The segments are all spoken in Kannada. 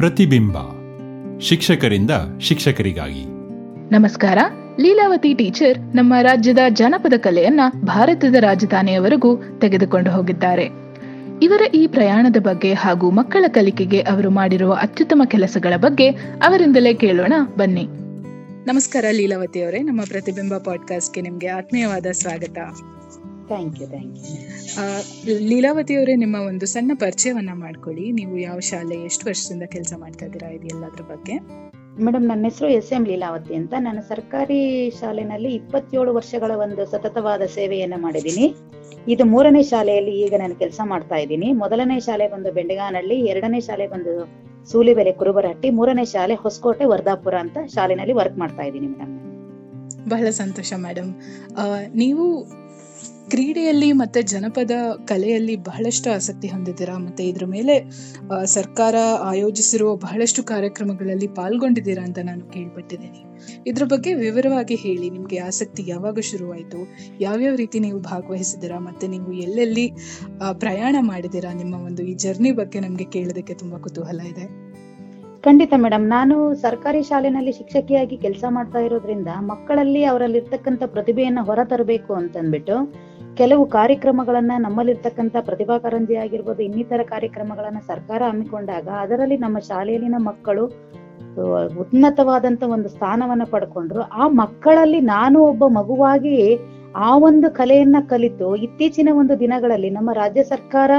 ಪ್ರತಿಬಿಂಬ. ಶಿಕ್ಷಕರಿಂದ ಶಿಕ್ಷಕರಿಗಾಗಿ. ನಮಸ್ಕಾರ. ಲೀಲಾವತಿ ಟೀಚರ್ ನಮ್ಮ ರಾಜ್ಯದ ಜಾನಪದ ಕಲೆಯನ್ನ ಭಾರತದ ರಾಜಧಾನಿಯವರೆಗೂ ತೆಗೆದುಕೊಂಡು ಹೋಗಿದ್ದಾರೆ. ಇವರ ಈ ಪ್ರಯಾಣದ ಬಗ್ಗೆ ಹಾಗೂ ಮಕ್ಕಳ ಕಲಿಕೆಗೆ ಅವರು ಮಾಡಿರುವ ಅತ್ಯುತ್ತಮ ಕೆಲಸಗಳ ಬಗ್ಗೆ ಅವರಿಂದಲೇ ಕೇಳೋಣ ಬನ್ನಿ. ನಮಸ್ಕಾರ ಲೀಲಾವತಿ ಅವರೇ. ನಮ್ಮ ಪ್ರತಿಬಿಂಬ ಪಾಡ್ಕಾಸ್ಟ್ಗೆ ನಿಮಗೆ ಆತ್ಮೀಯವಾದ ಸ್ವಾಗತ. Thank you thank you Leelavati ಅವರೇ ನಿಮ್ಮ ಒಂದು ಸಣ್ಣ ಪರಿಚಯವನ್ನ ಮಾಡ್ಕೊಳ್ಳಿ. ನೀವು ಯಾವ ಶಾಲೆ ಎಷ್ಟು ವರ್ಷದಿಂದ ಕೆಲಸ ಮಾಡ್ತಾ ಇದ್ದೀರಾ ಇದು ಎಲ್ಲದ್ರ ಬಗ್ಗೆ? ಮೇಡಮ್ ನನ್ನ ಹೆಸರು ಎಸ್ ಎಂ ಲೀಲಾವತಿ ಅಂತ. ನಾನು ಸರ್ಕಾರಿ ಶಾಲೆನಲ್ಲಿ ಇಪ್ಪತ್ತೇಳು ವರ್ಷಗಳ ಒಂದು ಸತತವಾದ ಸೇವೆಯನ್ನ ಮಾಡಿದ್ದೀನಿ. ಇದು ಮೂರನೇ ಶಾಲೆಯಲ್ಲಿ ಈಗ ನಾನು ಕೆಲಸ ಮಾಡ್ತಾ ಇದ್ದೀನಿ. ಮೊದಲನೇ ಶಾಲೆ ಬಂದು ಬೆಂಡಗಾನಹಳ್ಳಿ ಎರಡನೇ ಶಾಲೆ ಬಂದು ಸೂಲಿಬೆಲೆ ಕುರುಬರಹಟ್ಟಿ ಮೂರನೇ ಶಾಲೆ ಹೊಸಕೋಟೆ ವರ್ಧಾಪುರ ಅಂತ ಶಾಲೆನಲ್ಲಿ ವರ್ಕ್ ಮಾಡ್ತಾ ಇದ್ದೀನಿ ಮೇಡಮ್ ಬಹಳ ಸಂತೋಷ ಮೇಡಮ್ ನೀವು ಕ್ರೀಡೆಯಲ್ಲಿ ಮತ್ತೆ ಜನಪದ ಕಲೆಯಲ್ಲಿ ಬಹಳಷ್ಟು ಆಸಕ್ತಿ ಹೊಂದಿದ್ದೀರಾ? ಮತ್ತೆ ಇದ್ರ ಮೇಲೆ ಸರ್ಕಾರ ಆಯೋಜಿಸಿರುವ ಬಹಳಷ್ಟು ಕಾರ್ಯಕ್ರಮಗಳಲ್ಲಿ ಪಾಲ್ಗೊಂಡಿದ್ದೀರಾ ಅಂತ ನಾನು ಕೇಳ್ಪಟ್ಟಿದ್ದೀನಿ. ಇದ್ರ ಬಗ್ಗೆ ವಿವರವಾಗಿ ಹೇಳಿ, ನಿಮ್ಗೆ ಆಸಕ್ತಿ ಯಾವಾಗ ಶುರುವಾಯಿತು? ಯಾವ್ಯಾವ ರೀತಿ ನೀವು ಭಾಗವಹಿಸಿದ್ದೀರಾ? ಮತ್ತೆ ನೀವು ಎಲ್ಲೆಲ್ಲಿ ಪ್ರಯಾಣ ಮಾಡಿದ್ದೀರಾ? ನಿಮ್ಮ ಒಂದು ಈ ಜರ್ನಿ ಬಗ್ಗೆ ನಮ್ಗೆ ಕೇಳೋದಕ್ಕೆ ತುಂಬಾ ಕುತೂಹಲ ಇದೆ. ಖಂಡಿತ ಮೇಡಮ್ ನಾನು ಸರ್ಕಾರಿ ಶಾಲೆನಲ್ಲಿ ಶಿಕ್ಷಕಿಯಾಗಿ ಕೆಲಸ ಮಾಡ್ತಾ ಇರೋದ್ರಿಂದ ಮಕ್ಕಳಲ್ಲಿ ಅವರಲ್ಲಿರ್ತಕ್ಕಂಥ ಪ್ರತಿಭೆಯನ್ನ ಹೊರತರಬೇಕು ಅಂತಂದ್ಬಿಟ್ಟು ಕೆಲವು ಕಾರ್ಯಕ್ರಮಗಳನ್ನ ನಮ್ಮಲ್ಲಿರ್ತಕ್ಕಂಥ ಪ್ರತಿಭಾ ಕಾರಂಜಿ ಆಗಿರ್ಬೋದು, ಇನ್ನಿತರ ಕಾರ್ಯಕ್ರಮಗಳನ್ನ ಸರ್ಕಾರ ಹಮ್ಮಿಕೊಂಡಾಗ ಅದರಲ್ಲಿ ನಮ್ಮ ಶಾಲೆಯಲ್ಲಿನ ಮಕ್ಕಳು ಉನ್ನತವಾದಂತ ಒಂದು ಸ್ಥಾನವನ್ನ ಪಡ್ಕೊಂಡ್ರು. ಆ ಮಕ್ಕಳಲ್ಲಿ ನಾನು ಒಬ್ಬ ಮಗುವಾಗಿ ಆ ಒಂದು ಕಲೆಯನ್ನ ಕಲಿತು ಇತ್ತೀಚಿನ ಒಂದು ದಿನಗಳಲ್ಲಿ ನಮ್ಮ ರಾಜ್ಯ ಸರ್ಕಾರ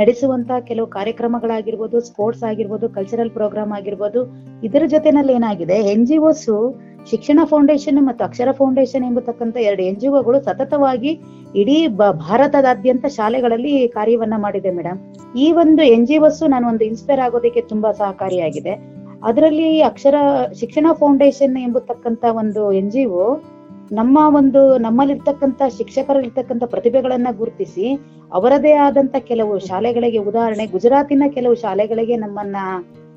ನಡೆಸುವಂತ ಕೆಲವು ಕಾರ್ಯಕ್ರಮಗಳಾಗಿರ್ಬೋದು ಸ್ಪೋರ್ಟ್ಸ್ ಆಗಿರ್ಬೋದು ಕಲ್ಚರಲ್ ಪ್ರೋಗ್ರಾಮ್ ಆಗಿರ್ಬೋದು, ಇದರ ಜೊತೆನಲ್ಲಿ ಏನಾಗಿದೆ ಎನ್ ಜಿ ಒಸ್ ಶಿಕ್ಷಣ ಫೌಂಡೇಶನ್ ಮತ್ತು ಅಕ್ಷರ ಫೌಂಡೇಶನ್ ಎಂಬತಕ್ಕಂತ ಎರಡು ಎನ್ ಜಿ ಒಗಳು ಸತತವಾಗಿ ಇಡೀ ಭಾರತದಾದ್ಯಂತ ಶಾಲೆಗಳಲ್ಲಿ ಕಾರ್ಯವನ್ನ ಮಾಡಿದೆ ಮೇಡಮ್. ಈ ಒಂದು ಎನ್ ಜಿ ಒಸ್ ನಾನು ಒಂದು ಇನ್ಸ್ಪೈರ್ ಆಗೋದಕ್ಕೆ ತುಂಬಾ ಸಹಕಾರಿಯಾಗಿದೆ. ಅದರಲ್ಲಿ ಅಕ್ಷರ ಶಿಕ್ಷಣ ಫೌಂಡೇಶನ್ ಎಂಬತಕ್ಕಂತ ಒಂದು ಎನ್ ಜಿ ಒ ನಮ್ಮ ಒಂದು ನಮ್ಮಲ್ಲಿರ್ತಕ್ಕಂಥ ಶಿಕ್ಷಕರಲ್ಲಿರ್ತಕ್ಕಂಥ ಪ್ರತಿಭೆಗಳನ್ನ ಗುರುತಿಸಿ ಅವರದೇ ಆದಂತ ಕೆಲವು ಶಾಲೆಗಳಿಗೆ ಉದಾಹರಣೆ ಗುಜರಾತಿನ ಕೆಲವು ಶಾಲೆಗಳಿಗೆ ನಮ್ಮನ್ನ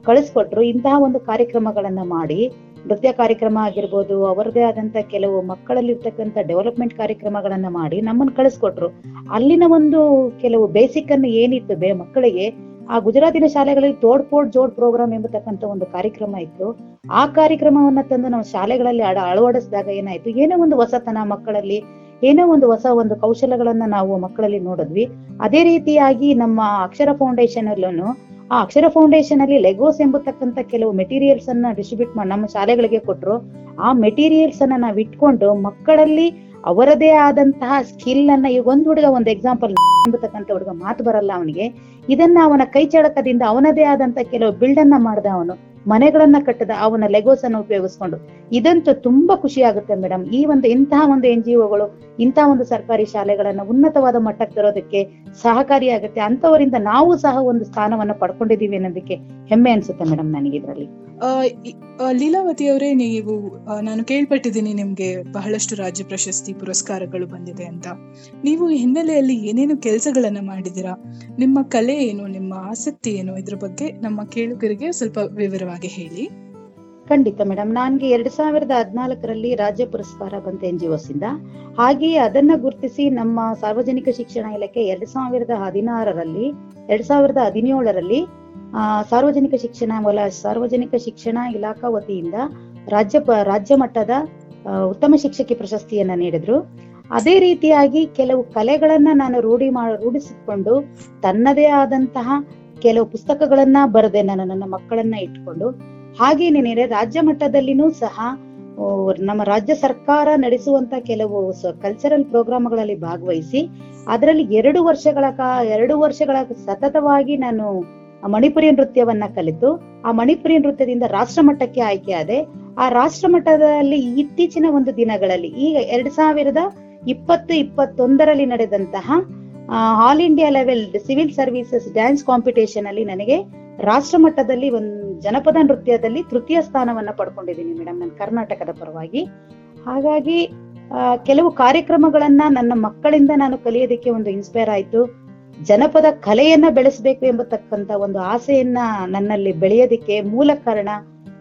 ಕಳಿಸ್ಕೊಟ್ರು ಇಂತಹ ಒಂದು ಕಾರ್ಯಕ್ರಮಗಳನ್ನ ಮಾಡಿ ನೃತ್ಯ ಕಾರ್ಯಕ್ರಮ ಆಗಿರ್ಬೋದು ಅವರದೇ ಆದಂತ ಕೆಲವು ಮಕ್ಕಳಲ್ಲಿ ಇರ್ತಕ್ಕಂಥ ಡೆವಲಪ್ಮೆಂಟ್ ಕಾರ್ಯಕ್ರಮಗಳನ್ನ ಮಾಡಿ ನಮ್ಮನ್ನ ಕಳಿಸ್ಕೊಟ್ರು. ಅಲ್ಲಿನ ಒಂದು ಕೆಲವು ಬೇಸಿಕ್ ಅನ್ನು ಏನಿತ್ತು ಬೇ, ಮಕ್ಕಳಿಗೆ, ಆ ಗುಜರಾತಿನ ಶಾಲೆಗಳಲ್ಲಿ ತೋಡ್ ಪೋಡ್ ಜೋಡ್ ಪ್ರೋಗ್ರಾಮ್ ಎಂಬತಕ್ಕಂತ ಒಂದು ಕಾರ್ಯಕ್ರಮ ಇತ್ತು. ಆ ಕಾರ್ಯಕ್ರಮವನ್ನ ತಂದು ನಾವು ಶಾಲೆಗಳಲ್ಲಿ ಅಡ, ಅಳವಡಿಸಿದಾಗ ಏನಾಯ್ತು? ಏನೋ ಒಂದು ಹೊಸತನ ಮಕ್ಕಳಲ್ಲಿ, ಏನೋ ಒಂದು ಹೊಸ ಒಂದು ಕೌಶಲಗಳನ್ನ ನಾವು ಮಕ್ಕಳಲ್ಲಿ ನೋಡಿದ್ವಿ. ಅದೇ ರೀತಿಯಾಗಿ ನಮ್ಮ ಅಕ್ಷರ ಫೌಂಡೇಶನ್ ಅಲ್ಲೂ ಆ ಅಕ್ಷರ ಫೌಂಡೇಶನ್ ಅಲ್ಲಿ ಲೆಗೋಸ್ ಎಂಬತಕ್ಕಂತ ಕೆಲವು ಮೆಟೀರಿಯಲ್ಸ್ ಅನ್ನ ಡಿಸ್ಟ್ರಿಬ್ಯೂಟ್ ಮಾಡಿ ನಮ್ಮ ಶಾಲೆಗಳಿಗೆ ಕೊಟ್ಟರು ಆ ಮೆಟೀರಿಯಲ್ಸ್ ಅನ್ನ ನಾವು ಇಟ್ಕೊಂಡು ಮಕ್ಕಳಲ್ಲಿ ಅವರದೇ ಆದಂತಹ ಸ್ಕಿಲ್ ಅನ್ನ ಈಗ ಒಂದ್ ಹುಡುಗ ಒಂದು ಎಕ್ಸಾಂಪಲ್ ಎಂಬತಕ್ಕಂತ ಹುಡುಗ ಮಾತು ಬರಲ್ಲ ಅವನಿಗೆ. ಇದನ್ನ ಅವನ ಕೈ ಚಳಕದಿಂದ ಅವನದೇ ಆದಂತ ಕೆಲವು ಬಿಲ್ಡ್ ಅನ್ನ ಮಾಡ್ದ ಅವನು. ಮನೆಗಳನ್ನ ಕಟ್ಟದ ಅವನ ಲೆಗೋಸ್ ಅನ್ನು ಉಪಯೋಗಿಸ್ಕೊಂಡು. ಇದಂತೂ ತುಂಬಾ ಖುಷಿ ಆಗುತ್ತೆ ಮೇಡಮ್ ಈ ಒಂದು ಇಂತಹ ಒಂದು ಎನ್ ಜಿ ಒಗಳು ಇಂತಹ ಒಂದು ಸರ್ಕಾರಿ ಶಾಲೆಗಳನ್ನ ಉನ್ನತವಾದ ಮಟ್ಟಕ್ಕೆ ತರೋದಕ್ಕೆ ಸಹಕಾರಿಯಾಗುತ್ತೆ ಅಂತವರಿಂದ ನಾವು ಸಹ ಒಂದು ಸ್ಥಾನವನ್ನ ಪಡ್ಕೊಂಡಿದೀವಿ ಅನ್ನೋದಕ್ಕೆ ಹೆಮ್ಮೆ ಅನ್ಸುತ್ತೆ ಮೇಡಮ್ ನನಗೆ ಇದರಲ್ಲಿ. ಲೀಲಾವತಿ ಅವರೇ ನೀವು ನಾನು ಕೇಳ್ಪಟ್ಟಿದ್ದೀನಿ ನಿಮ್ಗೆ ಬಹಳಷ್ಟು ರಾಜ್ಯ ಪ್ರಶಸ್ತಿ ಪುರಸ್ಕಾರಗಳು ಬಂದಿದೆ ಅಂತ. ನೀವು ಈ ಹಿನ್ನೆಲೆಯಲ್ಲಿ ಏನೇನು ಕೆಲಸಗಳನ್ನ ಮಾಡಿದಿರಾ ನಿಮ್ಮ ಕಲೆ ಏನು, ನಿಮ್ಮ ಆಸಕ್ತಿ ಏನು? ಇದ್ರ ಬಗ್ಗೆ ನಮ್ಮ ಕೇಳುಗರಿಗೆ ಸ್ವಲ್ಪ ವಿವರವಾಗಿ ಹೇಳಿ. ಖಂಡಿತ ಮೇಡಮ್ ನನ್ಗೆ ಎರಡ್ ಸಾವಿರದ ಹದಿನಾಲ್ಕರಲ್ಲಿ ರಾಜ್ಯ ಪುರಸ್ಕಾರ ಬಂತ ಎನ್ ಜಿ ಇಂದ ಹಾಗೆಯೇ ಅದನ್ನ ಗುರುತಿಸಿ ನಮ್ಮ ಸಾರ್ವಜನಿಕ ಶಿಕ್ಷಣ ಇಲಾಖೆ ಎರಡ್ ಸಾವಿರದ ಹದಿನಾರರಲ್ಲಿ, ಎರಡ್ ಸಾವಿರದ ಹದಿನೇಳರಲ್ಲಿ ಸಾರ್ವಜನಿಕ ಶಿಕ್ಷಣ ವಲ ಸಾರ್ವಜನಿಕ ಶಿಕ್ಷಣ ಇಲಾಖಾ ವತಿಯಿಂದ ರಾಜ್ಯ ರಾಜ್ಯ ಮಟ್ಟದ ಉತ್ತಮ ಶಿಕ್ಷಕಿ ಪ್ರಶಸ್ತಿಯನ್ನ ನೀಡಿದ್ರು. ಅದೇ ರೀತಿಯಾಗಿ ಕೆಲವು ಕಲೆಗಳನ್ನ ನಾನು ರೂಢಿ ಮಾ, ರೂಢಿಸಿಕೊಂಡು ತನ್ನದೇ ಆದಂತಹ ಕೆಲವು ಪುಸ್ತಕಗಳನ್ನ ಬರೆದೆ ನಾನು ನನ್ನ ಮಕ್ಕಳನ್ನ ಇಟ್ಕೊಂಡು. ಹಾಗೇನೇನೆ ರಾಜ್ಯ ಮಟ್ಟದಲ್ಲಿನೂ ಸಹ ನಮ್ಮ ರಾಜ್ಯ ಸರ್ಕಾರ ನಡೆಸುವಂತ ಕೆಲವು ಕಲ್ಚರಲ್ ಪ್ರೋಗ್ರಾಮ್ಗಳಲ್ಲಿ ಭಾಗವಹಿಸಿ, ಅದರಲ್ಲಿ ಎರಡು ವರ್ಷಗಳ ಕಾ, ಎರಡು ವರ್ಷಗಳ ಸತತವಾಗಿ ನಾನು ಮಣಿಪುರಿ ನೃತ್ಯವನ್ನ ಕಲಿತು ಆ ಮಣಿಪುರಿ ನೃತ್ಯದಿಂದ ರಾಷ್ಟ್ರ ಮಟ್ಟಕ್ಕೆ ಆಯ್ಕೆಯಾದೆ ಆ ರಾಷ್ಟ್ರ ಮಟ್ಟದಲ್ಲಿ ಇತ್ತೀಚಿನ ಒಂದು ದಿನಗಳಲ್ಲಿ ಈಗ ಎರಡ್ ಸಾವಿರದ ಇಪ್ಪತ್ತು ಇಪ್ಪತ್ತೊಂದರಲ್ಲಿ ನಡೆದಂತಹ all India level civil services dance competition ಅಲ್ಲಿ ನನಗೆ ರಾಷ್ಟ್ರ ಮಟ್ಟದಲ್ಲಿ ಒಂದು ಜನಪದ ನೃತ್ಯದಲ್ಲಿ ತೃತೀಯ ಸ್ಥಾನವನ್ನ ಪಡ್ಕೊಂಡಿದ್ದೀನಿ ಮೇಡಮ್ ನನ್ನ ಕರ್ನಾಟಕದ ಪರವಾಗಿ. ಹಾಗಾಗಿ ಆ, ಕೆಲವು ಕಾರ್ಯಕ್ರಮಗಳನ್ನ ನನ್ನ ಮಕ್ಕಳಿಂದ ನಾನು ಕಲಿಯೋದಕ್ಕೆ ಒಂದು ಇನ್ಸ್ಪೈರ್ ಆಯ್ತು. ಜನಪದ ಕಲೆಯನ್ನ ಬೆಳೆಸಬೇಕು ಎಂಬತಕ್ಕಂತ ಒಂದು ಆಸೆಯನ್ನ ನನ್ನಲ್ಲಿ ಬೆಳೆಯೋದಿಕ್ಕೆ ಮೂಲ ಕಾರಣ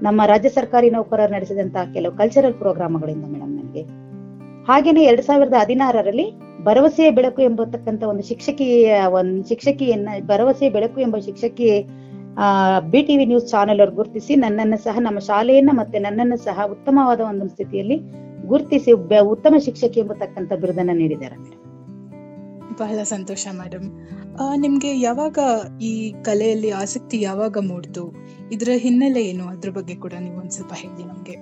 ನಮ್ಮ ರಾಜ್ಯ ಸರ್ಕಾರಿ ನೌಕರರು ನಡೆಸಿದಂತಹ ಕೆಲವು ಕಲ್ಚರಲ್ ಪ್ರೋಗ್ರಾಮ್ಗಳಿಂದ ಮೇಡಮ್ ನನಗೆ. ಹಾಗೇನೆ ಎರಡ್ ಸಾವಿರದ ಹದಿನಾರರಲ್ಲಿ ಭರವಸೆಯ ಬೆಳಕು ಎಂಬತಕ್ಕಂತ ಒಂದು ಶಿಕ್ಷಕಿಯ ಒಂದು ಶಿಕ್ಷಕಿಯನ್ನ ಭರವಸೆಯ ಬೆಳಕು ಎಂಬ ಶಿಕ್ಷಕಿ ಬಿ ಟಿವಿ ನ್ಯೂಸ್ ಚಾನೆಲ್ ಅವರು ಗುರುತಿಸಿ ನನ್ನನ್ನು ಸಹ ನಮ್ಮ ಶಾಲೆಯನ್ನ ಮತ್ತೆ ನನ್ನನ್ನು ಸಹ ಉತ್ತಮವಾದ ಒಂದು ಸ್ಥಿತಿಯಲ್ಲಿ ಗುರುತಿಸಿ ಉತ್ತಮ ಶಿಕ್ಷಕಿ ಎಂಬತಕ್ಕಂತ ಬಿರುದನ್ನ ನೀಡಿದ್ದಾರೆ ಮೇಡಮ್ ಬಹಳ ಸಂತೋಷ ಮೇಡಮ್ ನಿಮ್ಗೆ ಯಾವಾಗ ಈ ಕಲೆಯಲ್ಲಿ ಆಸಕ್ತಿ ಯಾವಾಗ ಮೂಡ್ತು ಇದರ ಹಿನ್ನೆಲೆ ಏನು? ಅದ್ರ ಬಗ್ಗೆ ಕೂಡ ನೀವು ಒಂದ್ ಸ್ವಲ್ಪ ಹೇಳಿ ನಮ್ಗೆ.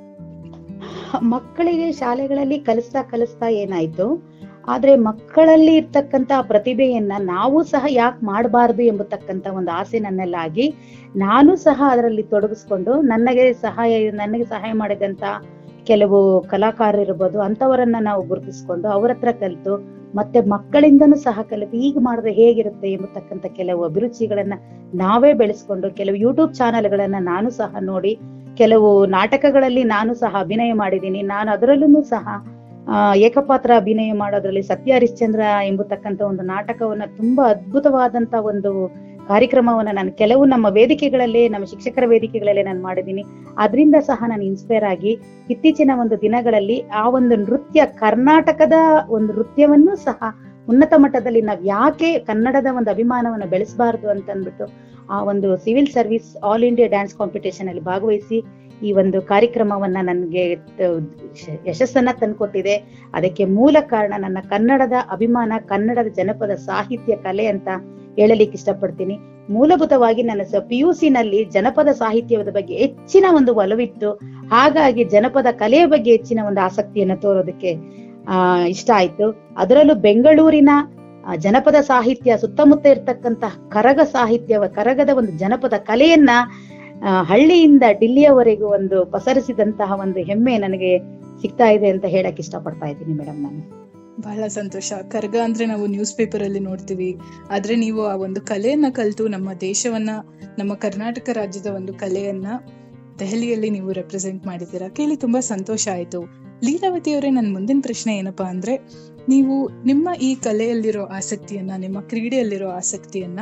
ಮಕ್ಕಳಿಗೆ ಶಾಲೆಗಳಲ್ಲಿ ಕಲಿಸ್ತಾ ಕಲಿಸ್ತಾ ಏನಾಯ್ತು? ಆದ್ರೆ ಮಕ್ಕಳಲ್ಲಿ ಇರ್ತಕ್ಕಂತ ಪ್ರತಿಭೆಯನ್ನ ನಾವು ಸಹ ಯಾಕೆ ಮಾಡಬಾರ್ದು ಎಂಬತಕ್ಕಂತ ಒಂದು ಆಸೆ ನನ್ನಲ್ಲಾಗಿ ನಾನು ಸಹ ಅದರಲ್ಲಿ ತೊಡಗಿಸ್ಕೊಂಡು ನನಗೆ ಸಹಾಯ ನನಗೆ ಸಹಾಯ ಮಾಡಿದಂತ ಕೆಲವು ಕಲಾಕಾರರಿರ್ಬೋದು ಅಂತವರನ್ನ ನಾವು ಗುರುತಿಸ್ಕೊಂಡು ಅವ್ರ ಹತ್ರ ಕಲಿತು ಮತ್ತೆ ಮಕ್ಕಳಿಂದನೂ ಸಹ ಕಲಿತು ಈಗ ಮಾಡಿದ್ರೆ ಹೇಗಿರುತ್ತೆ ಎಂಬತಕ್ಕಂತ ಕೆಲವು ಅಭಿರುಚಿಗಳನ್ನ ನಾವೇ ಬೆಳೆಸ್ಕೊಂಡು ಕೆಲವು ಯೂಟ್ಯೂಬ್ ಚಾನೆಲ್ಗಳನ್ನ ನಾನು ಸಹ ನೋಡಿ, ಕೆಲವು ನಾಟಕಗಳಲ್ಲಿ ನಾನು ಸಹ ಅಭಿನಯ ಮಾಡಿದ್ದೀನಿ. ನಾನು ಅದರಲ್ಲೂ ಸಹ ಏಕಪಾತ್ರ ಅಭಿನಯ ಮಾಡೋದ್ರಲ್ಲಿ ಸತ್ಯ ಹರಿಶ್ಚಂದ್ರ ಎಂಬತಕ್ಕಂತ ಒಂದು ನಾಟಕವನ್ನ ತುಂಬಾ ಅದ್ಭುತವಾದಂತ ಒಂದು ಕಾರ್ಯಕ್ರಮವನ್ನ ನಾನು ಕೆಲವು ನಮ್ಮ ವೇದಿಕೆಗಳಲ್ಲೇ, ನಮ್ಮ ಶಿಕ್ಷಕರ ವೇದಿಕೆಗಳಲ್ಲೇ ನಾನು ಮಾಡಿದ್ದೀನಿ. ಅದರಿಂದ ಸಹ ನಾನು ಇನ್ಸ್ಪೈರ್ ಆಗಿ ಇತ್ತೀಚಿನ ಒಂದು ದಿನಗಳಲ್ಲಿ ಆ ಒಂದು ನೃತ್ಯ, ಕರ್ನಾಟಕದ ಒಂದು ನೃತ್ಯವನ್ನು ಸಹ ಉನ್ನತ ಮಟ್ಟದಲ್ಲಿ ನಾವು ಯಾಕೆ ಕನ್ನಡದ ಒಂದು ಅಭಿಮಾನವನ್ನ ಬೆಳೆಸಬಾರದು ಅಂತ ಅಂದ್ಬಿಟ್ಟು ಆ ಒಂದು civil service all India dance competition ಅಲ್ಲಿ ಭಾಗವಹಿಸಿ ಈ ಒಂದು ಕಾರ್ಯಕ್ರಮವನ್ನ ನನಗೆ ಯಶಸ್ಸನ್ನ ತಂದ್ಕೊಟ್ಟಿದೆ. ಅದಕ್ಕೆ ಮೂಲ ಕಾರಣ ನನ್ನ ಕನ್ನಡದ ಅಭಿಮಾನ, ಕನ್ನಡದ ಜನಪದ ಸಾಹಿತ್ಯ, ಕಲೆ ಅಂತ ಹೇಳಲಿಕ್ಕೆ ಇಷ್ಟಪಡ್ತೀನಿ. ಮೂಲಭೂತವಾಗಿ ನನ್ನ ಪಿ ಯು ನಲ್ಲಿ ಜನಪದ ಸಾಹಿತ್ಯದ ಬಗ್ಗೆ ಹೆಚ್ಚಿನ ಒಂದು ಒಲವಿತ್ತು. ಹಾಗಾಗಿ ಜನಪದ ಕಲೆಯ ಬಗ್ಗೆ ಹೆಚ್ಚಿನ ಒಂದು ಆಸಕ್ತಿಯನ್ನ ತೋರೋದಕ್ಕೆ, ಆ, ಇಷ್ಟ ಆಯ್ತು. ಅದರಲ್ಲೂ ಬೆಂಗಳೂರಿನ ಜನಪದ ಸಾಹಿತ್ಯ ಸುತ್ತಮುತ್ತ ಇರ್ತಕ್ಕಂತಹ ಕರಗ ಸಾಹಿತ್ಯ, ಕರಗದ ಒಂದು ಜನಪದ ಕಲೆಯನ್ನ ಹಳ್ಳಿಯಿಂದ ಡಿಲ್ಲಿಯವರೆಗೂ ಒಂದು ಪಸರಿಸಿದಂತಹ ಒಂದು ಹೆಮ್ಮೆ ನನಗೆ ಸಿಗ್ತಾ ಇದೆ ಅಂತ ಹೇಳಕ್ ಇಷ್ಟಪಡ್ತಾ ಇದ್ದೀನಿ ಮೇಡಮ್ ನಾನು. ಬಹಳ ಸಂತೋಷ. ಕರ್ಗ ಅಂದ್ರೆ ನಾವು ನ್ಯೂಸ್ ಪೇಪರ್ ಅಲ್ಲಿ ನೋಡ್ತೀವಿ. ಆದ್ರೆ ನೀವು ಆ ಒಂದು ಕಲೆಯನ್ನ ಕಲಿತು ನಮ್ಮ ದೇಶವನ್ನ, ನಮ್ಮ ಕರ್ನಾಟಕ ರಾಜ್ಯದ ಒಂದು ಕಲೆಯನ್ನ ದೆಹಲಿಯಲ್ಲಿ ನೀವು ರೆಪ್ರೆಸೆಂಟ್ ಮಾಡಿದ್ದೀರಾ? ಕೇಳಿ ತುಂಬಾ ಸಂತೋಷ ಆಯ್ತು. ಲೀಲಾವತಿ ಅವರೇ ನನ್ನ ಮುಂದಿನ ಪ್ರಶ್ನೆ ಏನಪ್ಪಾ ಅಂದ್ರೆ, ನೀವು ನಿಮ್ಮ ಈ ಕಲೆಯಲ್ಲಿರೋ ಆಸಕ್ತಿಯನ್ನ, ನಿಮ್ಮ ಕ್ರೀಡೆಯಲ್ಲಿರೋ ಆಸಕ್ತಿಯನ್ನ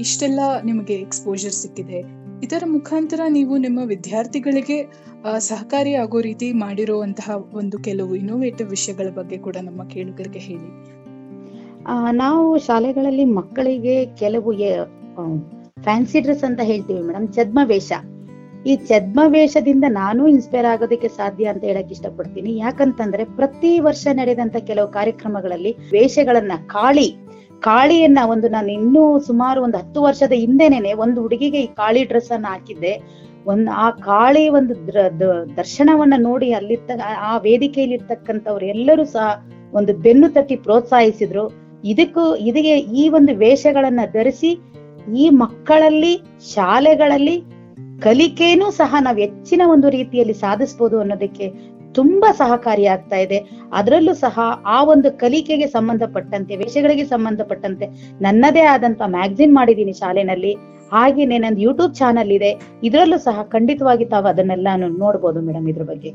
ಇಷ್ಟೆಲ್ಲ ನಿಮಗೆ ಎಕ್ಸ್ಪೋಜರ್ ಸಿಕ್ಕಿದೆ. ಇದರ ಮುಖಾಂತರ ನೀವು ನಿಮ್ಮ ವಿದ್ಯಾರ್ಥಿಗಳಿಗೆ ಸಹಕಾರಿಯಾಗೋ ರೀತಿ ಮಾಡಿರುವಂತಹ ಒಂದು ಕೆಲವು ಇನೋವೇಟಿವ್ ವಿಷಯಗಳ ಬಗ್ಗೆ ಕೂಡ ನಮ್ಮ ಕೇಳುಗರಿಗೆ ಹೇಳಿ. ನಾವು ಶಾಲೆಗಳಲ್ಲಿ ಮಕ್ಕಳಿಗೆ ಕೆಲವು ಫ್ಯಾನ್ಸಿ ಡ್ರೆಸ್ ಅಂತ ಹೇಳ್ತೀವಿ ಮೇಡಮ್ ಚದ್ಮ ವೇಷ ಈ ಚದ್ಮ ವೇಷದಿಂದ ನಾನು ಇನ್ಸ್ಪೈರ್ ಆಗೋದಕ್ಕೆ ಸಾಧ್ಯ ಅಂತ ಹೇಳಕ್ ಇಷ್ಟಪಡ್ತೀನಿ. ಯಾಕಂತಂದ್ರೆ ಪ್ರತಿ ವರ್ಷ ನಡೆದಂತ ಕೆಲವು ಕಾರ್ಯಕ್ರಮಗಳಲ್ಲಿ ವೇಷಗಳನ್ನ, ಕಾಳಿ ಕಾಳಿಯನ್ನ ಒಂದು ನಾನು ಇನ್ನೂ ಸುಮಾರು ಒಂದು ಹತ್ತು ವರ್ಷದ ಹಿಂದೆನೇನೆ ಒಂದು ಹುಡುಗಿಗೆ ಈ ಕಾಳಿ ಡ್ರೆಸ್ ಅನ್ನ ಹಾಕಿದ್ದೆ. ಒಂದ್ ಆ ಕಾಳಿ ಒಂದು ದರ್ಶನವನ್ನ ನೋಡಿ ಅಲ್ಲಿರ್ತ ಆ ವೇದಿಕೆಯಲ್ಲಿ ಇರ್ತಕ್ಕಂಥವ್ರು ಎಲ್ಲರೂ ಸಹ ಒಂದು ಬೆನ್ನು ತಟ್ಟಿ ಪ್ರೋತ್ಸಾಹಿಸಿದ್ರು. ಇದಕ್ಕೂ ಇದಕ್ಕೆ ಈ ಒಂದು ವೇಷಗಳನ್ನ ಧರಿಸಿ ಈ ಮಕ್ಕಳಲ್ಲಿ, ಶಾಲೆಗಳಲ್ಲಿ ಕಲಿಕೆನೂ ಸಹ ನಾವು ಹೆಚ್ಚಿನ ಒಂದು ರೀತಿಯಲ್ಲಿ ಸಾಧಿಸಬಹುದು ಅನ್ನೋದಕ್ಕೆ ತುಂಬಾ ಸಹಕಾರಿಯಾಗ್ತಾ ಇದೆ. ಅದರಲ್ಲೂ ಸಹ ಆ ಒಂದು ಕಲಿಕೆಗೆ ಸಂಬಂಧಪಟ್ಟಂತೆ ವಿಷಯಗಳಿಗೆ ಸಂಬಂಧಪಟ್ಟಂತೆ ನನ್ನದೇ ಆದಂತ ಮ್ಯಾಗ್ಝಿನ್ ಮಾಡಿದ್ದೀನಿ ಶಾಲೆನಲ್ಲಿ. ಹಾಗೇನೆ ನಂದು ಯೂಟ್ಯೂಬ್ ಚಾನಲ್ ಇದೆ. ಇದರಲ್ಲೂ ಸಹ ಖಂಡಿತವಾಗಿ ತಾವು ಅದನ್ನೆಲ್ಲ ನೋಡ್ಬೋದು ಮೇಡಮ್ ಇದ್ರ ಬಗ್ಗೆ.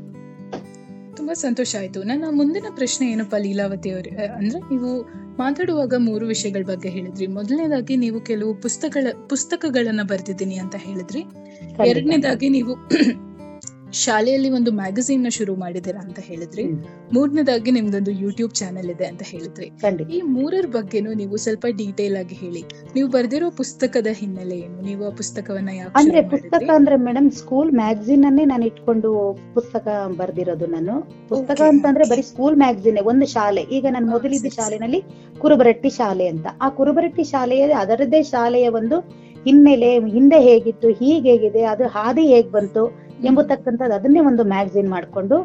ತುಂಬಾ ಸಂತೋಷ ಆಯ್ತು. ನನ್ನ ಮುಂದಿನ ಪ್ರಶ್ನೆ ಏನಪ್ಪಾ ಲೀಲಾವತಿ ಅವರೇ? ಅಂದ್ರೆ ನೀವು ಮಾತಾಡುವಾಗ ಮೂರು ವಿಷಯಗಳ ಬಗ್ಗೆ ಹೇಳಿದ್ರಿ. ಮೊದಲನೇದಾಗಿ ನೀವು ಕೆಲವು ಪುಸ್ತಕಗಳ ಪುಸ್ತಕಗಳನ್ನ ಬರ್ತಿದ್ದೀನಿ ಅಂತ ಹೇಳಿದ್ರಿ. ಎರಡನೇದಾಗಿ ನೀವು ಶಾಲೆಯಲ್ಲಿ ಒಂದು ಮ್ಯಾಗಝೀನ್ನ ಶುರು ಮಾಡಿದೀರಾ ಅಂತ ಹೇಳಿದ್ರಿ. ಮೂರನೇದಾಗಿ ನಿಮ್ದೊಂದು ಯೂಟ್ಯೂಬ್ ಚಾನೆಲ್ ಇದೆ ಅಂತ ಹೇಳಿದ್ರಿ. ಈ ಮೂರರ ಬಗ್ಗೆನೂ ನೀವು ಸ್ವಲ್ಪ ಡೀಟೇಲ್ ಆಗಿ ಹೇಳಿ. ನೀವು ಬರ್ದಿರೋ ಪುಸ್ತಕದ ಹಿನ್ನೆಲೆ ಏನು? ನೀವು ಆ ಪುಸ್ತಕವನ್ನ ಯಾಕೆ ಅಂದ್ರೆ ಪುಸ್ತಕ ಅಂದ್ರೆ ಮೇಡಮ್ ಸ್ಕೂಲ್ ಮ್ಯಾಗಝೀನ್ ಅನ್ನೇ ನಾನು ಇಟ್ಕೊಂಡು ಪುಸ್ತಕ ಬರ್ದಿರೋದು ನಾನು. ಪುಸ್ತಕ ಅಂತಂದ್ರೆ. ಬರೀ ಸ್ಕೂಲ್ ಮ್ಯಾಗಝಿನ್ ಒಂದು ಶಾಲೆ. ಈಗ ನಾನು ಮೊದಲಿದ್ದ. ಶಾಲೆನಲ್ಲಿ ಕುರುಬರಟ್ಟಿ ಶಾಲೆ ಅಂತ. ಆ ಕುರುಬರಟ್ಟಿ ಶಾಲೆಯ ಅದರದ್ದೇ ಶಾಲೆಯ ಒಂದು ಹಿನ್ನೆಲೆ ಹಿಂದೆ ಹೇಗಿತ್ತು ಹೀಗೆ ಹೇಗಿದೆ ಅದು ಹಾದಿ ಹೇಗ್ ಬಂತು ಎಂಬತಕ್ಕಂಥದ್ದು ಅದನ್ನೇ ಒಂದು ಮ್ಯಾಗಝಿನ್ ಮಾಡ್ಕೊಂಡು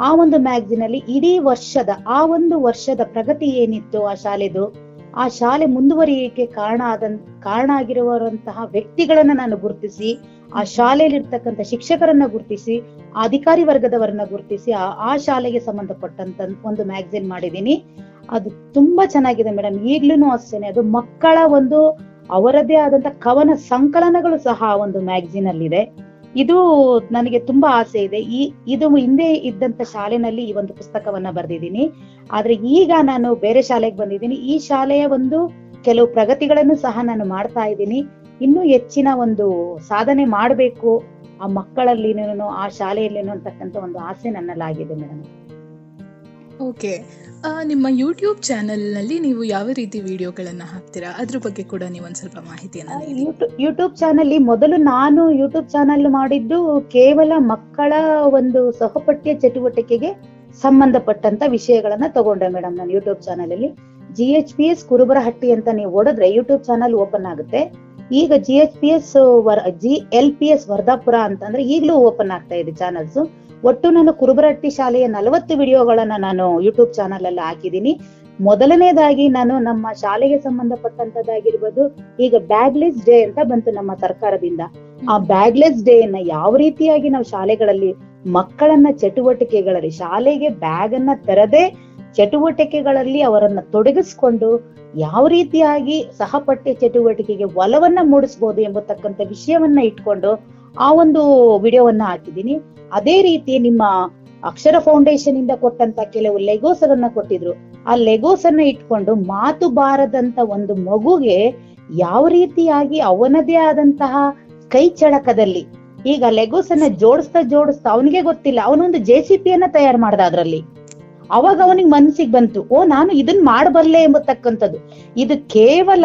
ಆ ಒಂದು ಮ್ಯಾಗಝಿನ್ ಅಲ್ಲಿ ಇಡೀ ವರ್ಷದ, ಆ ಒಂದು ವರ್ಷದ ಪ್ರಗತಿ ಏನಿತ್ತು ಆ ಶಾಲೆದು, ಆ ಶಾಲೆ ಮುಂದುವರಿಯಕ್ಕೆ ಕಾರಣ ಆದ ಕಾರಣ ಆಗಿರುವಂತಹ ವ್ಯಕ್ತಿಗಳನ್ನ ನಾನು ಗುರುತಿಸಿ, ಆ ಶಾಲೆಯಲ್ಲಿ ಇರ್ತಕ್ಕಂಥ ಶಿಕ್ಷಕರನ್ನ ಗುರುತಿಸಿ ಆ ಅಧಿಕಾರಿ ವರ್ಗದವರನ್ನ ಗುರುತಿಸಿ, ಆ ಆ ಶಾಲೆಗೆ ಸಂಬಂಧಪಟ್ಟಂತ ಒಂದು ಮ್ಯಾಗಝಿನ್ ಮಾಡಿದೀನಿ ಅದು ತುಂಬಾ ಚೆನ್ನಾಗಿದೆ ಮೇಡಮ್. ಈಗ್ಲೂ ಅಷ್ಟೇನೆ, ಅದು ಮಕ್ಕಳ ಒಂದು ಅವರದೇ ಆದಂತ ಕವನ ಸಂಕಲನಗಳು ಸಹ ಒಂದು ಮ್ಯಾಗಝಿನ್ ಅಲ್ಲಿ ಇದೆ ನನಗೆ ತುಂಬಾ ಆಸೆ ಇದೆ. ಈ, ಇದು ಹಿಂದೆ ಇದ್ದಂತ ಶಾಲೆನಲ್ಲಿ ಈ ಒಂದು ಪುಸ್ತಕವನ್ನ ಬರೆದಿದ್ದೀನಿ. ಆದ್ರೆ ಈಗ ನಾನು ಬೇರೆ ಶಾಲೆಗೆ ಬಂದಿದ್ದೀನಿ. ಈ ಶಾಲೆಯ ಒಂದು ಕೆಲವು ಪ್ರಗತಿಗಳನ್ನು ಸಹ ನಾನು ಮಾಡ್ತಾ ಇದ್ದೀನಿ. ಇನ್ನೂ ಹೆಚ್ಚಿನ ಒಂದು ಸಾಧನೆ ಮಾಡಬೇಕು ಆ ಮಕ್ಕಳಲ್ಲಿನೂ ಆ ಶಾಲೆಯಲ್ಲಿನೂ ಅಂತಕ್ಕಂಥ ಒಂದು ಆಸೆ ನನ್ನಲ್ಲಾಗಿದೆ ಮೇಡಮ್. ಓಕೆ ನಿಮ್ಮ ಯೂಟ್ಯೂಬ್ ಚಾನೆಲ್ನಲ್ಲಿ ನೀವು ಯಾವ ರೀತಿ ವಿಡಿಯೋಗಳನ್ನು ಹಾಕ್ತೀರಾ? ಅದ್ರ ಬಗ್ಗೆ ಕೂಡ ನೀವು ಒಂದು ಸ್ವಲ್ಪ ಮಾಹಿತಿಯನ್ನು ಯೂಟ್ಯೂಬ್ ಯೂಟ್ಯೂಬ್ ಚಾನಲ್ ಮೊದಲು ನಾನು ಯೂಟ್ಯೂಬ್ ಚಾನಲ್ ಮಾಡಿದ್ದು ಕೇವಲ ಮಕ್ಕಳ ಒಂದು ಸಹಪಠ್ಯ ಚಟುವಟಿಕೆಗೆ ಸಂಬಂಧಪಟ್ಟಂತ ವಿಷಯಗಳನ್ನ ತಗೊಂಡೆ ಮೇಡಮ್ ನಾನು ಯೂಟ್ಯೂಬ್ ಚಾನೆಲ್ ಅಲ್ಲಿ G H P S Kurubarahatti ಅಂತ ನೀವು ಓಡಿದ್ರೆ ಯೂಟ್ಯೂಬ್ ಚಾನಲ್ ಓಪನ್ ಆಗುತ್ತೆ. ಈಗ G H P S G L P S Vardhapura ಅಂತಂದ್ರೆ ಈಗಲೂ ಓಪನ್ ಆಗ್ತಾ ಇದೆ ಚಾನಲ್ಸ್ ಒಟ್ಟು ನಾನು ಕುರುಬರಟ್ಟಿ ಶಾಲೆಯ ನಲವತ್ತು ವಿಡಿಯೋಗಳನ್ನ ನಾನು ಯೂಟ್ಯೂಬ್ ಚಾನಲ್ ಅಲ್ಲಿ ಹಾಕಿದ್ದೀನಿ. ಮೊದಲನೇದಾಗಿ ನಾನು ನಮ್ಮ ಶಾಲೆಗೆ ಸಂಬಂಧಪಟ್ಟಂತದ್ದಾಗಿರ್ಬೋದು ಈಗ ಬ್ಯಾಗ್ಲೆಸ್ ಡೇ ಅಂತ ಬಂತು ನಮ್ಮ ಸರ್ಕಾರದಿಂದ. ಆ ಬ್ಯಾಗ್ಲೆಸ್ ಡೇ ಅನ್ನ ಯಾವ ರೀತಿಯಾಗಿ ನಾವು ಶಾಲೆಗಳಲ್ಲಿ ಮಕ್ಕಳನ್ನ ಚಟುವಟಿಕೆಗಳಲ್ಲಿ ಶಾಲೆಗೆ ಬ್ಯಾಗ್ ಅನ್ನ ತರದೆ ಚಟುವಟಿಕೆಗಳಲ್ಲಿ ಅವರನ್ನ ತೊಡಗಿಸ್ಕೊಂಡು ಯಾವ ರೀತಿಯಾಗಿ ಸಹಪಠ್ಯ ಚಟುವಟಿಕೆಗೆ ಒಲವನ್ನ ಮೂಡಿಸಬಹುದು ಎಂಬತಕ್ಕಂತ ವಿಷಯವನ್ನ ಇಟ್ಕೊಂಡು ಆ ಒಂದು ವಿಡಿಯೋವನ್ನ ಹಾಕಿದ್ದೀನಿ. ಅದೇ ರೀತಿ ನಿಮ್ಮ ಅಕ್ಷರ ಫೌಂಡೇಶನ್ ಇಂದ ಕೊಟ್ಟಂತ ಕೆಲವು ಲೆಗೋಸ್ ಅನ್ನ ಕೊಟ್ಟಿದ್ರು. ಆ ಲೆಗೋಸ್ ಅನ್ನ ಇಟ್ಕೊಂಡು ಮಾತು ಬಾರದಂತ ಒಂದು ಮಗುಗೆ ಯಾವ ರೀತಿಯಾಗಿ ಅವನದೇ ಆದಂತಹ ಕೈ ಚಳಕದಲ್ಲಿ ಈಗ ಲೆಗೋಸ್ ಅನ್ನ ಜೋಡಿಸ್ತಾ ಜೋಡಿಸ್ತಾ ಅವನಿಗೆ ಗೊತ್ತಿಲ್ಲ. ಅವನೊಂದು ಜೆ ಸಿ ಪಿ ಅನ್ನ ತಯಾರು ಮಾಡ್ದ ಅದ್ರಲ್ಲಿ. ಅವಾಗ ಅವನಿಗೆ ಮನ್ಸಿಗೆ ಬಂತು, ಓ, ನಾನು ಇದನ್ ಮಾಡಬಲ್ಲೆ ಎಂಬತಕ್ಕಂಥದ್ದು. ಇದು ಕೇವಲ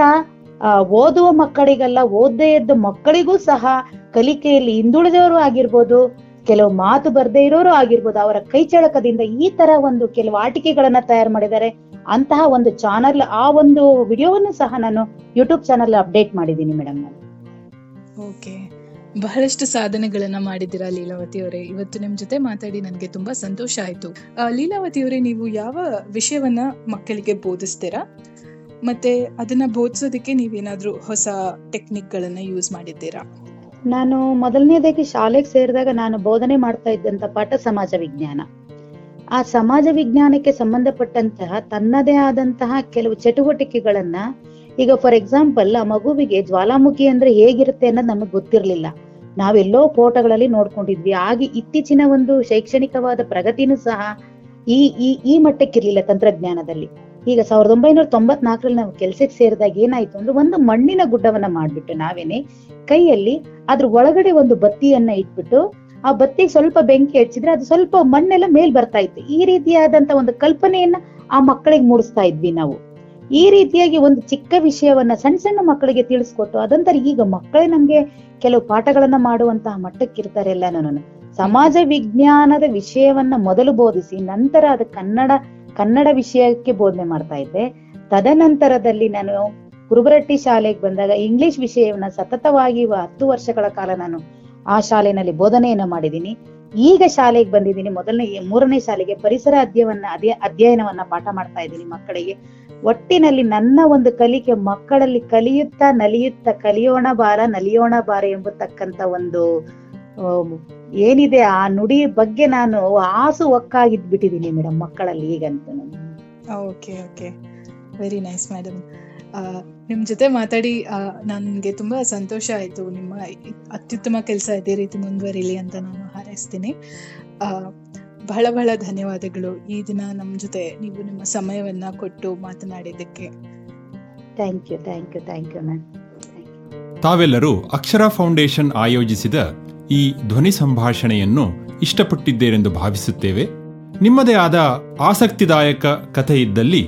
ಓದುವ ಮಕ್ಕಳಿಗಲ್ಲ, ಓದದೇ ಇದ್ದ ಮಕ್ಕಳಿಗೂ ಸಹ ಕಲಿಕೆಯಲ್ಲಿ ಹಿಂದುಳಿದವರು ಆಗಿರ್ಬೋದು, ಕೆಲವು ಮಾತು ಬರ್ದೇ ಇರೋರು ಆಗಿರ್ಬೋದು, ಅವರ ಕೈಚಳಕದಿಂದ ಈ ತರ ಒಂದು ಕೆಲವು ಆಟಿಕೆಗಳನ್ನ ತಯಾರು ಮಾಡಿದ್ದಾರೆ. ಅಂತಹ ಒಂದು ಚಾನಲ್ ಆ ಒಂದು ವಿಡಿಯೋವನ್ನು ಸಹ ನಾನು ಯೂಟ್ಯೂಬ್ ಚಾನಲ್ ಅಪ್ಡೇಟ್ ಮಾಡಿದ್ದೀನಿ ಮೇಡಮ್ ನಾನು. ಓಕೆ ಬಹಳಷ್ಟು ಸಾಧನೆಗಳನ್ನ ಮಾಡಿದ್ದೀರಾ ಲೀಲಾವತಿ ಅವರೇ? ಇವತ್ತು ನಿಮ್ ಜೊತೆ ಮಾತಾಡಿ ನನಗೆ ತುಂಬಾ ಸಂತೋಷ ಆಯ್ತು. ಲೀಲಾವತಿ ಅವರೇ, ನೀವು ಯಾವ ವಿಷಯವನ್ನ ಮಕ್ಕಳಿಗೆ ಬೋಧಿಸ್ತೀರಾ? ಮತ್ತೆ ಅದನ್ನ ಬೋಧಿಸೋದಕ್ಕೆ ನೀವೇನಾದ್ರೂ ಹೊಸ ಟೆಕ್ನಿಕ್ ಗಳನ್ನ ಯೂಸ್ ಮಾಡಿದ್ದೀರಾ? ನಾನು ಮೊದಲನೇದಾಗಿ ಶಾಲೆಗೆ ಸೇರಿದಾಗ ನಾನು ಬೋಧನೆ ಮಾಡ್ತಾ ಇದ್ದಂತ ಪಾಠ ಸಮಾಜ ವಿಜ್ಞಾನ. ಆ ಸಮಾಜ ವಿಜ್ಞಾನಕ್ಕೆ ಸಂಬಂಧಪಟ್ಟಂತಹ ತನ್ನದೇ ಆದಂತಹ ಕೆಲವು ಚಟುವಟಿಕೆಗಳನ್ನ ಈಗ ಫಾರ್ ಎಕ್ಸಾಂಪಲ್ ಆ ಮಗುವಿಗೆ ಜ್ವಾಲಾಮುಖಿ ಅಂದ್ರೆ ಹೇಗಿರುತ್ತೆ ಅನ್ನೋದು ನಮಗೆ ಗೊತ್ತಿರ್ಲಿಲ್ಲ. ನಾವೆಲ್ಲೋ ಫೋಟೋಗಳಲ್ಲಿ ನೋಡ್ಕೊಂಡಿದ್ವಿ. ಆಗ ಇತ್ತೀಚಿನ ಒಂದು ಶೈಕ್ಷಣಿಕವಾದ ಪ್ರಗತಿನೂ ಸಹ ಈ ಈ ಈ ಮಟ್ಟಕ್ಕಿರ್ಲಿಲ್ಲ ತಂತ್ರಜ್ಞಾನದಲ್ಲಿ. ಈಗ ಸಾವಿರದ ಒಂಬೈನೂರ ತೊಂಬತ್ನಾಲ್ಕರಲ್ಲಿ ನಾವು ಕೆಲ್ಸಕ್ಕೆ ಸೇರಿದಾಗ ಏನಾಯ್ತು ಅಂದ್ರೆ ಒಂದು ಮಣ್ಣಿನ ಗುಡ್ಡವನ್ನ ಮಾಡ್ಬಿಟ್ಟು ನಾವೇನೆ ಕೈಯಲ್ಲಿ ಅದ್ರ ಒಳಗಡೆ ಒಂದು ಬತ್ತಿಯನ್ನ ಇಟ್ಬಿಟ್ಟು ಆ ಬತ್ತಿಗೆ ಸ್ವಲ್ಪ ಬೆಂಕಿ ಹಚ್ಚಿದ್ರೆ ಅದು ಸ್ವಲ್ಪ ಮಣ್ಣೆಲ್ಲ ಮೇಲ್ ಬರ್ತಾ ಇತ್ತು. ಈ ರೀತಿಯಾದಂತ ಒಂದು ಕಲ್ಪನೆಯನ್ನ ಆ ಮಕ್ಕಳಿಗೆ ಮೂಡಿಸ್ತಾ ಇದ್ವಿ ನಾವು. ಈ ರೀತಿಯಾಗಿ ಒಂದು ಚಿಕ್ಕ ವಿಷಯವನ್ನ ಸಣ್ಣ ಸಣ್ಣ ಮಕ್ಕಳಿಗೆ ತಿಳಿಸ್ಕೊಟ್ಟು ಅದಂತರ ಈಗ ಮಕ್ಕಳೇ ನಮ್ಗೆ ಕೆಲವು ಪಾಠಗಳನ್ನ ಮಾಡುವಂತಹ ಮಟ್ಟಕ್ಕಿರ್ತಾರೆ ಎಲ್ಲಾನು ಸಮಾಜ ವಿಜ್ಞಾನದ ವಿಷಯವನ್ನ ಮೊದಲು ಬೋಧಿಸಿ ನಂತರ ಅದು ಕನ್ನಡ ಕನ್ನಡ ವಿಷಯಕ್ಕೆ ಬೋಧನೆ ಮಾಡ್ತಾ ಇದ್ದೆ. ತದನಂತರದಲ್ಲಿ ನಾನು ಕುರುಬರಟ್ಟಿ ಶಾಲೆಗೆ ಬಂದಾಗ ಇಂಗ್ಲಿಷ್ ವಿಷಯವನ್ನ ಸತತವಾಗಿ ಹತ್ತು ವರ್ಷಗಳ ಕಾಲ ನಾನು ಆ ಶಾಲೆನಲ್ಲಿ ಬೋಧನೆಯನ್ನ ಮಾಡಿದ್ದೀನಿ. ಈಗ ಶಾಲೆಗೆ ಬಂದಿದ್ದೀನಿ. ಮೊದಲನೇ, ಮೂರನೇ ಶಾಲೆಗೆ ಪರಿಸರ ಅಧ್ಯಯವನ್ನ ಅಧ್ಯ ಅಧ್ಯಯನವನ್ನ ಪಾಠ ಮಾಡ್ತಾ ಇದ್ದೀನಿ ಮಕ್ಕಳಿಗೆ. ಒಟ್ಟಿನಲ್ಲಿ ನನ್ನ ಒಂದು ಕಲಿಕೆ ಮಕ್ಕಳಲ್ಲಿ ಕಲಿಯುತ್ತಾ ನಲಿಯುತ್ತಾ ಕಲಿಯೋಣ ಬಾರ, ನಲಿಯೋಣ ಬಾರ ಎಂಬತಕ್ಕಂತ ಒಂದು ಏನಿದೆ ಆ ನುಡಿ ಬಗ್ಗೆ ನಾನು ಆಸು ಒಕ್ಕಾಗಿದ್ ಬಿಟ್ಟಿದ್ದೀನಿ ಮೇಡಮ್ ಮಕ್ಕಳಲ್ಲಿ ನಾನು. Okay okay very nice madam ನಿಮ್ಮ ಜೊತೆ ಮಾತಾಡಿ ನನಗೆ ತುಂಬ ಸಂತೋಷ ಆಯಿತು. ನಿಮ್ಮ ಅತ್ಯುತ್ತಮ ಕೆಲಸ ಇದೇ ರೀತಿ ಮುಂದುವರಿಲಿ ಅಂತ ನಾನು ಹಾರೈಸ್ತೀನಿ. ಆ, ಬಹಳ ಬಹಳ ಧನ್ಯವಾದಗಳು. ಈ ದಿನ ನಮ್ಮ ಜೊತೆ ನೀವು ನಿಮ್ಮ ಸಮಯವನ್ನ ಕೊಟ್ಟು ಮಾತನಾಡಿದ್ದಕ್ಕೆ. Thank you thank you thank you ma'am ತಾವೆಲ್ಲರೂ ಅಕ್ಷರ ಫೌಂಡೇಶನ್ ಆಯೋಜಿಸಿದ ಈ ಧ್ವನಿ ಸಂಭಾಷಣೆಯನ್ನು ಇಷ್ಟಪಟ್ಟಿದ್ದೇರೆಂದು ಭಾವಿಸುತ್ತೇವೆ. ನಿಮ್ಮದೇ ಆದ ಆಸಕ್ತಿದಾಯಕ ಕಥೆ ಇದ್ದಲ್ಲಿ